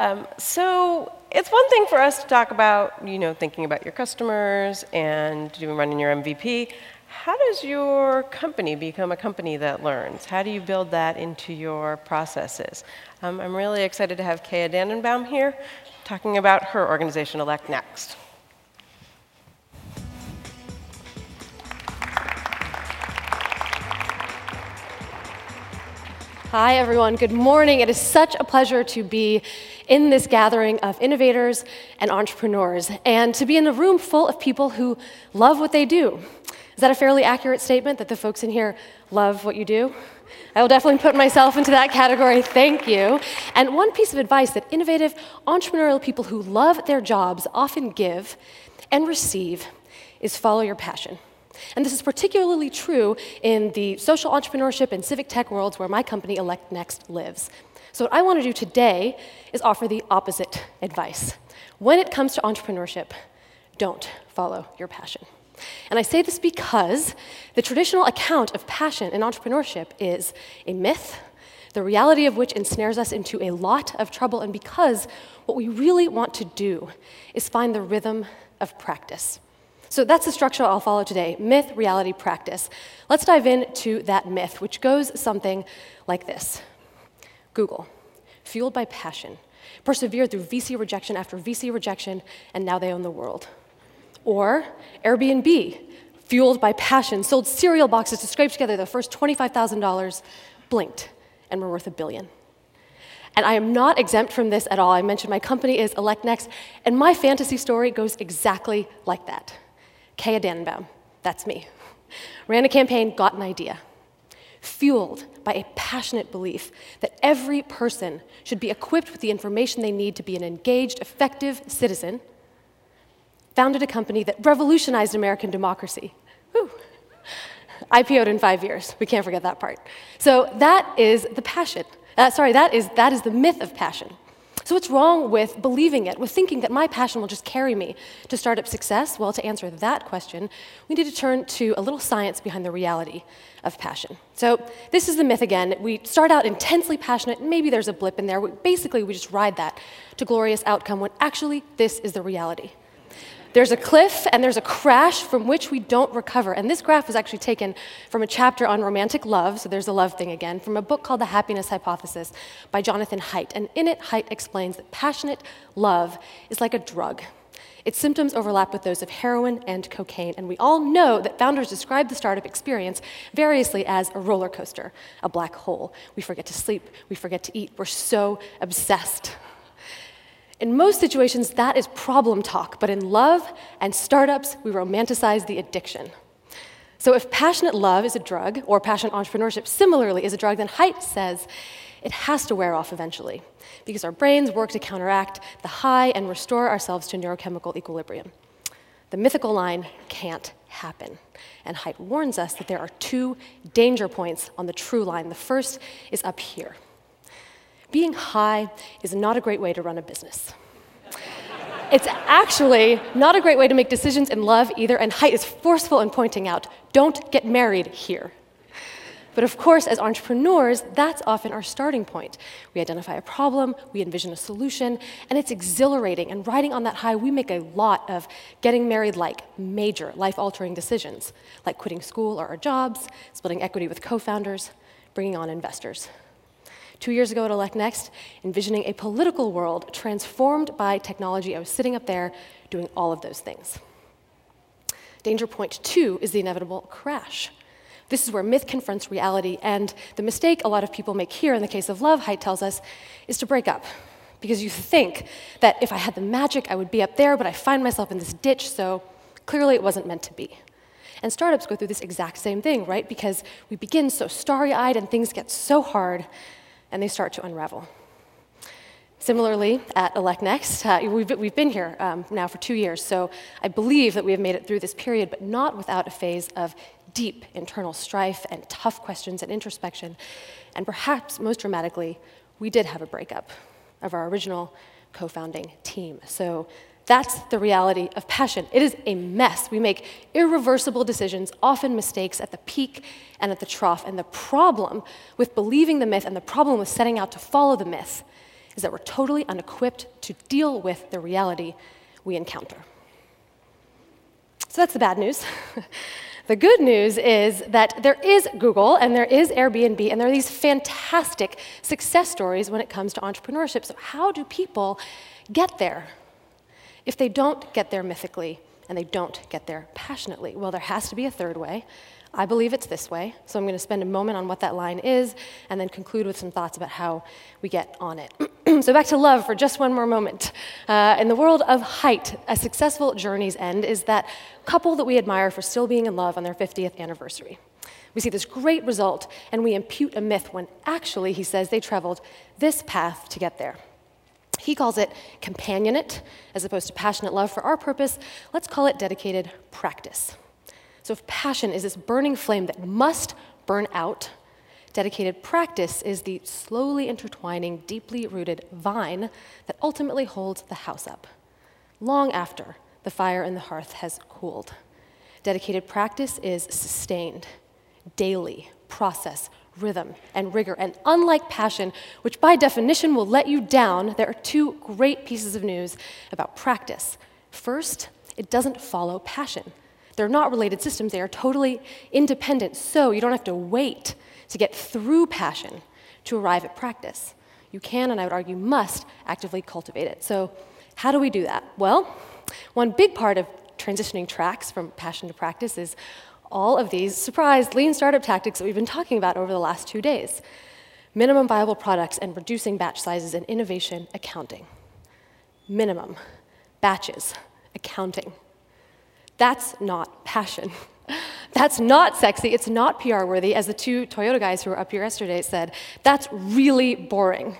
Um, so it's one thing for us to talk about, you know, thinking about your customers and doing running your MVP. How does your company become a company that learns? How do you build that into your processes? Um, I'm really excited to have Keya Dannenbaum here talking about her organization, ElectNext. Hi, everyone. Good morning. It is such a pleasure to be in this gathering of innovators and entrepreneurs and to be in a room full of people who love what they do. Is that a fairly accurate statement that the folks in here love what you do? I will definitely put myself into that category. Thank you. And one piece of advice that innovative, entrepreneurial people who love their jobs often give and receive is follow your passion. And this is particularly true in the social entrepreneurship and civic tech worlds where my company, ElectNext, lives. So, what I want to do today is offer the opposite advice. When it comes to entrepreneurship, don't follow your passion. And I say this because the traditional account of passion in entrepreneurship is a myth, the reality of which ensnares us into a lot of trouble, and because what we really want to do is find the rhythm of practice. So that's the structure I'll follow today myth, reality, practice. Let's dive into that myth, which goes something like this Google, fueled by passion, persevered through VC rejection after VC rejection, and now they own the world. Or Airbnb, fueled by passion, sold cereal boxes to scrape together the first $25,000, blinked, and were worth a billion. And I am not exempt from this at all. I mentioned my company is ElectNext, and my fantasy story goes exactly like that. Keya that's me, ran a campaign, got an idea, fueled by a passionate belief that every person should be equipped with the information they need to be an engaged, effective citizen, founded a company that revolutionized American democracy. Whew. IPO'd in five years. We can't forget that part. So that is the passion. Uh, sorry, that is, that is the myth of passion. So, what's wrong with believing it, with thinking that my passion will just carry me to startup success? Well, to answer that question, we need to turn to a little science behind the reality of passion. So, this is the myth again. We start out intensely passionate, maybe there's a blip in there. Basically, we just ride that to glorious outcome when actually this is the reality. There's a cliff and there's a crash from which we don't recover. And this graph was actually taken from a chapter on romantic love, so there's a love thing again, from a book called The Happiness Hypothesis by Jonathan Haidt. And in it, Haidt explains that passionate love is like a drug. Its symptoms overlap with those of heroin and cocaine, and we all know that founders describe the startup experience variously as a roller coaster, a black hole. We forget to sleep, we forget to eat, we're so obsessed. In most situations, that is problem talk, but in love and startups, we romanticize the addiction. So if passionate love is a drug, or passionate entrepreneurship similarly is a drug, then Haidt says it has to wear off eventually, because our brains work to counteract the high and restore ourselves to neurochemical equilibrium. The mythical line can't happen. And Haidt warns us that there are two danger points on the true line. The first is up here. Being high is not a great way to run a business. It's actually not a great way to make decisions in love either, and Haidt is forceful in pointing out don't get married here. But of course, as entrepreneurs, that's often our starting point. We identify a problem, we envision a solution, and it's exhilarating. And riding on that high, we make a lot of getting married like major life altering decisions, like quitting school or our jobs, splitting equity with co founders, bringing on investors two years ago at ElectNext, envisioning a political world transformed by technology. I was sitting up there doing all of those things. Danger point two is the inevitable crash. This is where myth confronts reality, and the mistake a lot of people make here in the case of love, Haidt tells us, is to break up. Because you think that if I had the magic, I would be up there, but I find myself in this ditch, so clearly it wasn't meant to be. And startups go through this exact same thing, right? Because we begin so starry eyed and things get so hard and they start to unravel. Similarly, at ElectNext, uh, we've, we've, been here um, now for two years, so I believe that we have made it through this period, but not without a phase of deep internal strife and tough questions and introspection. And perhaps most dramatically, we did have a breakup of our original co founding team. So that's the reality of passion. It is a mess. We make irreversible decisions, often mistakes at the peak and at the trough. And the problem with believing the myth and the problem with setting out to follow the myth is that we're totally unequipped to deal with the reality we encounter. So that's the bad news. the good news is that there is Google and there is Airbnb, and there are these fantastic success stories when it comes to entrepreneurship. So, how do people get there if they don't get there mythically and they don't get there passionately? Well, there has to be a third way. I believe it's this way, so I'm going to spend a moment on what that line is and then conclude with some thoughts about how we get on it. so, back to love for just one more moment. Uh, in the world of Haidt, a successful journey's end is that couple that we admire for still being in love on their 50th anniversary. We see this great result, and we impute a myth when actually, he says, they traveled this path to get there. He calls it companionate as opposed to passionate love. For our purpose, let's call it dedicated practice. So, if passion is this burning flame that must burn out, dedicated practice is the slowly intertwining, deeply rooted vine that ultimately holds the house up, long after the fire in the hearth has cooled. Dedicated practice is sustained, daily process, rhythm, and rigor. And unlike passion, which by definition will let you down, there are two great pieces of news about practice. First, it doesn't follow passion. They're not related systems, they are totally independent. So you don't have to wait to get through passion to arrive at practice. You can, and I would argue must, actively cultivate it. So, how do we do that? Well, one big part of transitioning tracks from passion to practice is all of these surprise lean startup tactics that we've been talking about over the last two days minimum viable products and reducing batch sizes and innovation accounting. Minimum batches accounting. That's not passion. That's not sexy. It's not PR worthy, as the two Toyota guys who were up here yesterday said. That's really boring.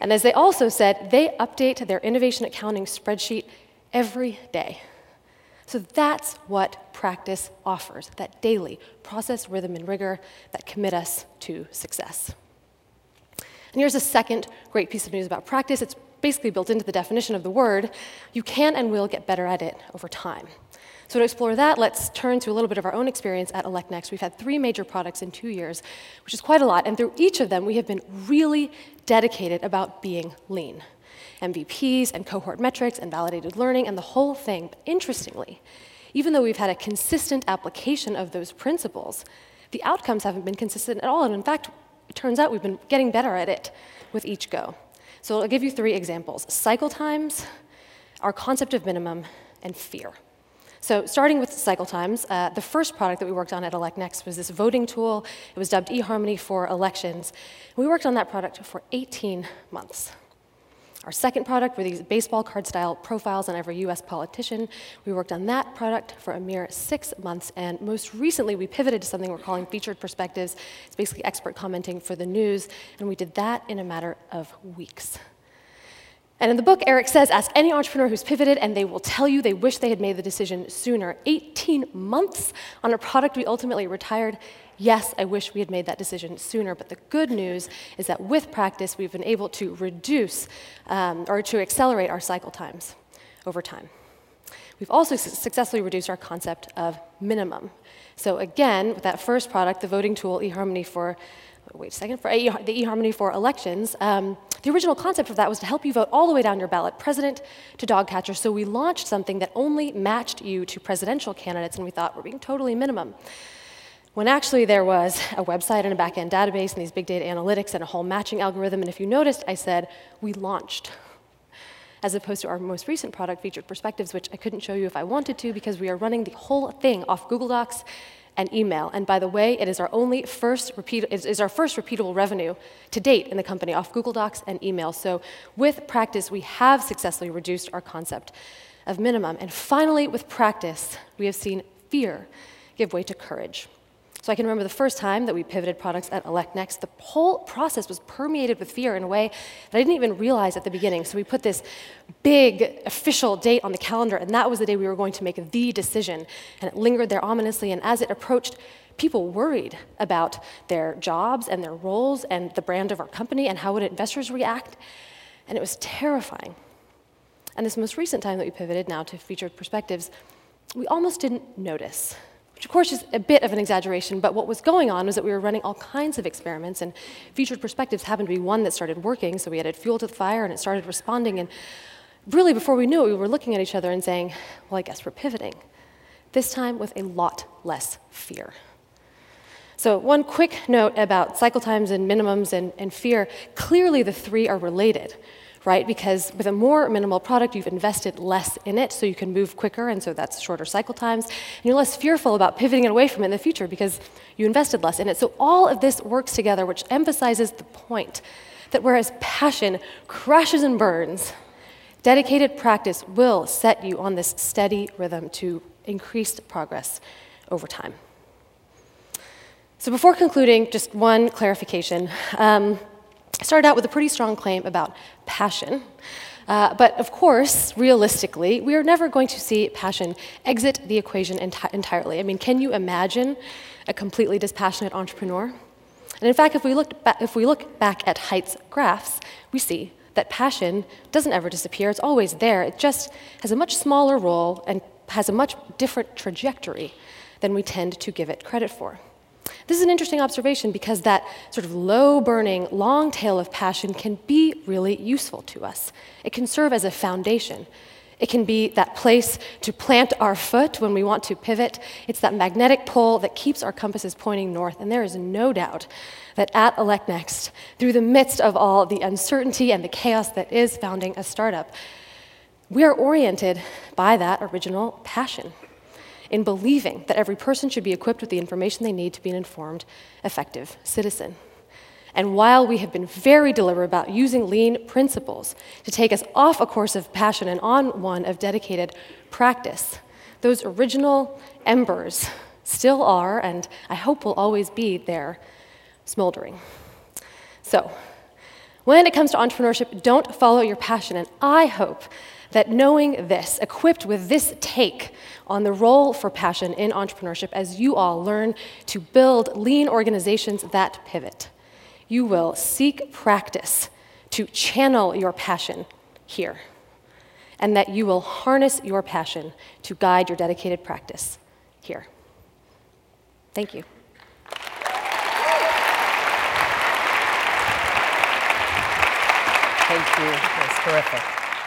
And as they also said, they update their innovation accounting spreadsheet every day. So that's what practice offers that daily process, rhythm, and rigor that commit us to success. And here's a second great piece of news about practice. It's basically built into the definition of the word. You can and will get better at it over time. So, to explore that, let's turn to a little bit of our own experience at ElectNext. We've had three major products in two years, which is quite a lot. And through each of them, we have been really dedicated about being lean. MVPs and cohort metrics and validated learning and the whole thing. But interestingly, even though we've had a consistent application of those principles, the outcomes haven't been consistent at all. And in fact, it turns out we've been getting better at it with each go. So I'll give you three examples cycle times, our concept of minimum, and fear. So, starting with cycle times, uh, the first product that we worked on at ElectNext was this voting tool. It was dubbed eHarmony for elections. We worked on that product for 18 months. Our second product were these baseball card style profiles on every US politician. We worked on that product for a mere six months, and most recently we pivoted to something we're calling featured perspectives. It's basically expert commenting for the news, and we did that in a matter of weeks. And in the book, Eric says, ask any entrepreneur who's pivoted, and they will tell you they wish they had made the decision sooner. 18 months on a product we ultimately retired. Yes, I wish we had made that decision sooner, but the good news is that with practice, we've been able to reduce um, or to accelerate our cycle times over time. We've also su successfully reduced our concept of minimum. So, again, with that first product, the voting tool, eHarmony for wait a second, for the eHarmony for elections, um, the original concept of that was to help you vote all the way down your ballot, president to dog catcher. So we launched something that only matched you to presidential candidates, and we thought we're being totally minimum. When actually there was a website and a back-end database and these big data analytics and a whole matching algorithm, and if you noticed, I said, we launched as opposed to our most recent product, Featured Perspectives, which I couldn't show you if I wanted to because we are running the whole thing off Google Docs and email. And by the way, it is our only first repeat is our first repeatable revenue to date in the company off Google Docs and email. So with practice, we have successfully reduced our concept of minimum. And finally, with practice, we have seen fear give way to courage. So I can remember the first time that we pivoted products at ElectNext, the whole process was permeated with fear in a way that I didn't even realize at the beginning. So we put this big official date on the calendar, and that was the day we were going to make the decision. And it lingered there ominously, and as it approached, people worried about their jobs and their roles and the brand of our company and how would investors react. And it was terrifying. And this most recent time that we pivoted now to featured perspectives, we almost didn't notice which of course is a bit of an exaggeration, but what was going on was that we were running all kinds of experiments, and featured perspectives happened to be one that started working, so we added fuel to the fire and it started responding. And really, before we knew it, we were looking at each other and saying, Well, I guess we're pivoting. This time with a lot less fear. So, one quick note about cycle times and minimums and, and fear clearly, the three are related right? Because with a more minimal product, you've invested less in it, so you can move quicker, and so that's shorter cycle times. And you're less fearful about pivoting away from it in the future because you invested less in it. So all of this works together, which emphasizes the point that whereas passion crashes and burns, dedicated practice will set you on this steady rhythm to increased progress over time. So before concluding, just one clarification. Um, started out with a pretty strong claim about passion. Uh, but of course, realistically, we are never going to see passion exit the equation enti- entirely. I mean, can you imagine a completely dispassionate entrepreneur? And in fact, if we, look ba- if we look back at Haidt's graphs, we see that passion doesn't ever disappear. It's always there. It just has a much smaller role and has a much different trajectory than we tend to give it credit for. This is an interesting observation because that sort of low burning, long tail of passion can be really useful to us. It can serve as a foundation. It can be that place to plant our foot when we want to pivot. It's that magnetic pull that keeps our compasses pointing north. And there is no doubt that at ElectNext, through the midst of all the uncertainty and the chaos that is founding a startup, we are oriented by that original passion in believing that every person should be equipped with the information they need to be an informed, effective citizen. And while we have been very deliberate about using lean principles to take us off a course of passion and on one of dedicated practice, those original embers still are, and I hope will always be there, smoldering. So, when it comes to entrepreneurship, don't follow your passion, and I hope that knowing this, equipped with this take on the role for passion in entrepreneurship as you all learn to build lean organizations that pivot, you will seek practice to channel your passion here, and that you will harness your passion to guide your dedicated practice here. Thank you. Thank you. That's terrific.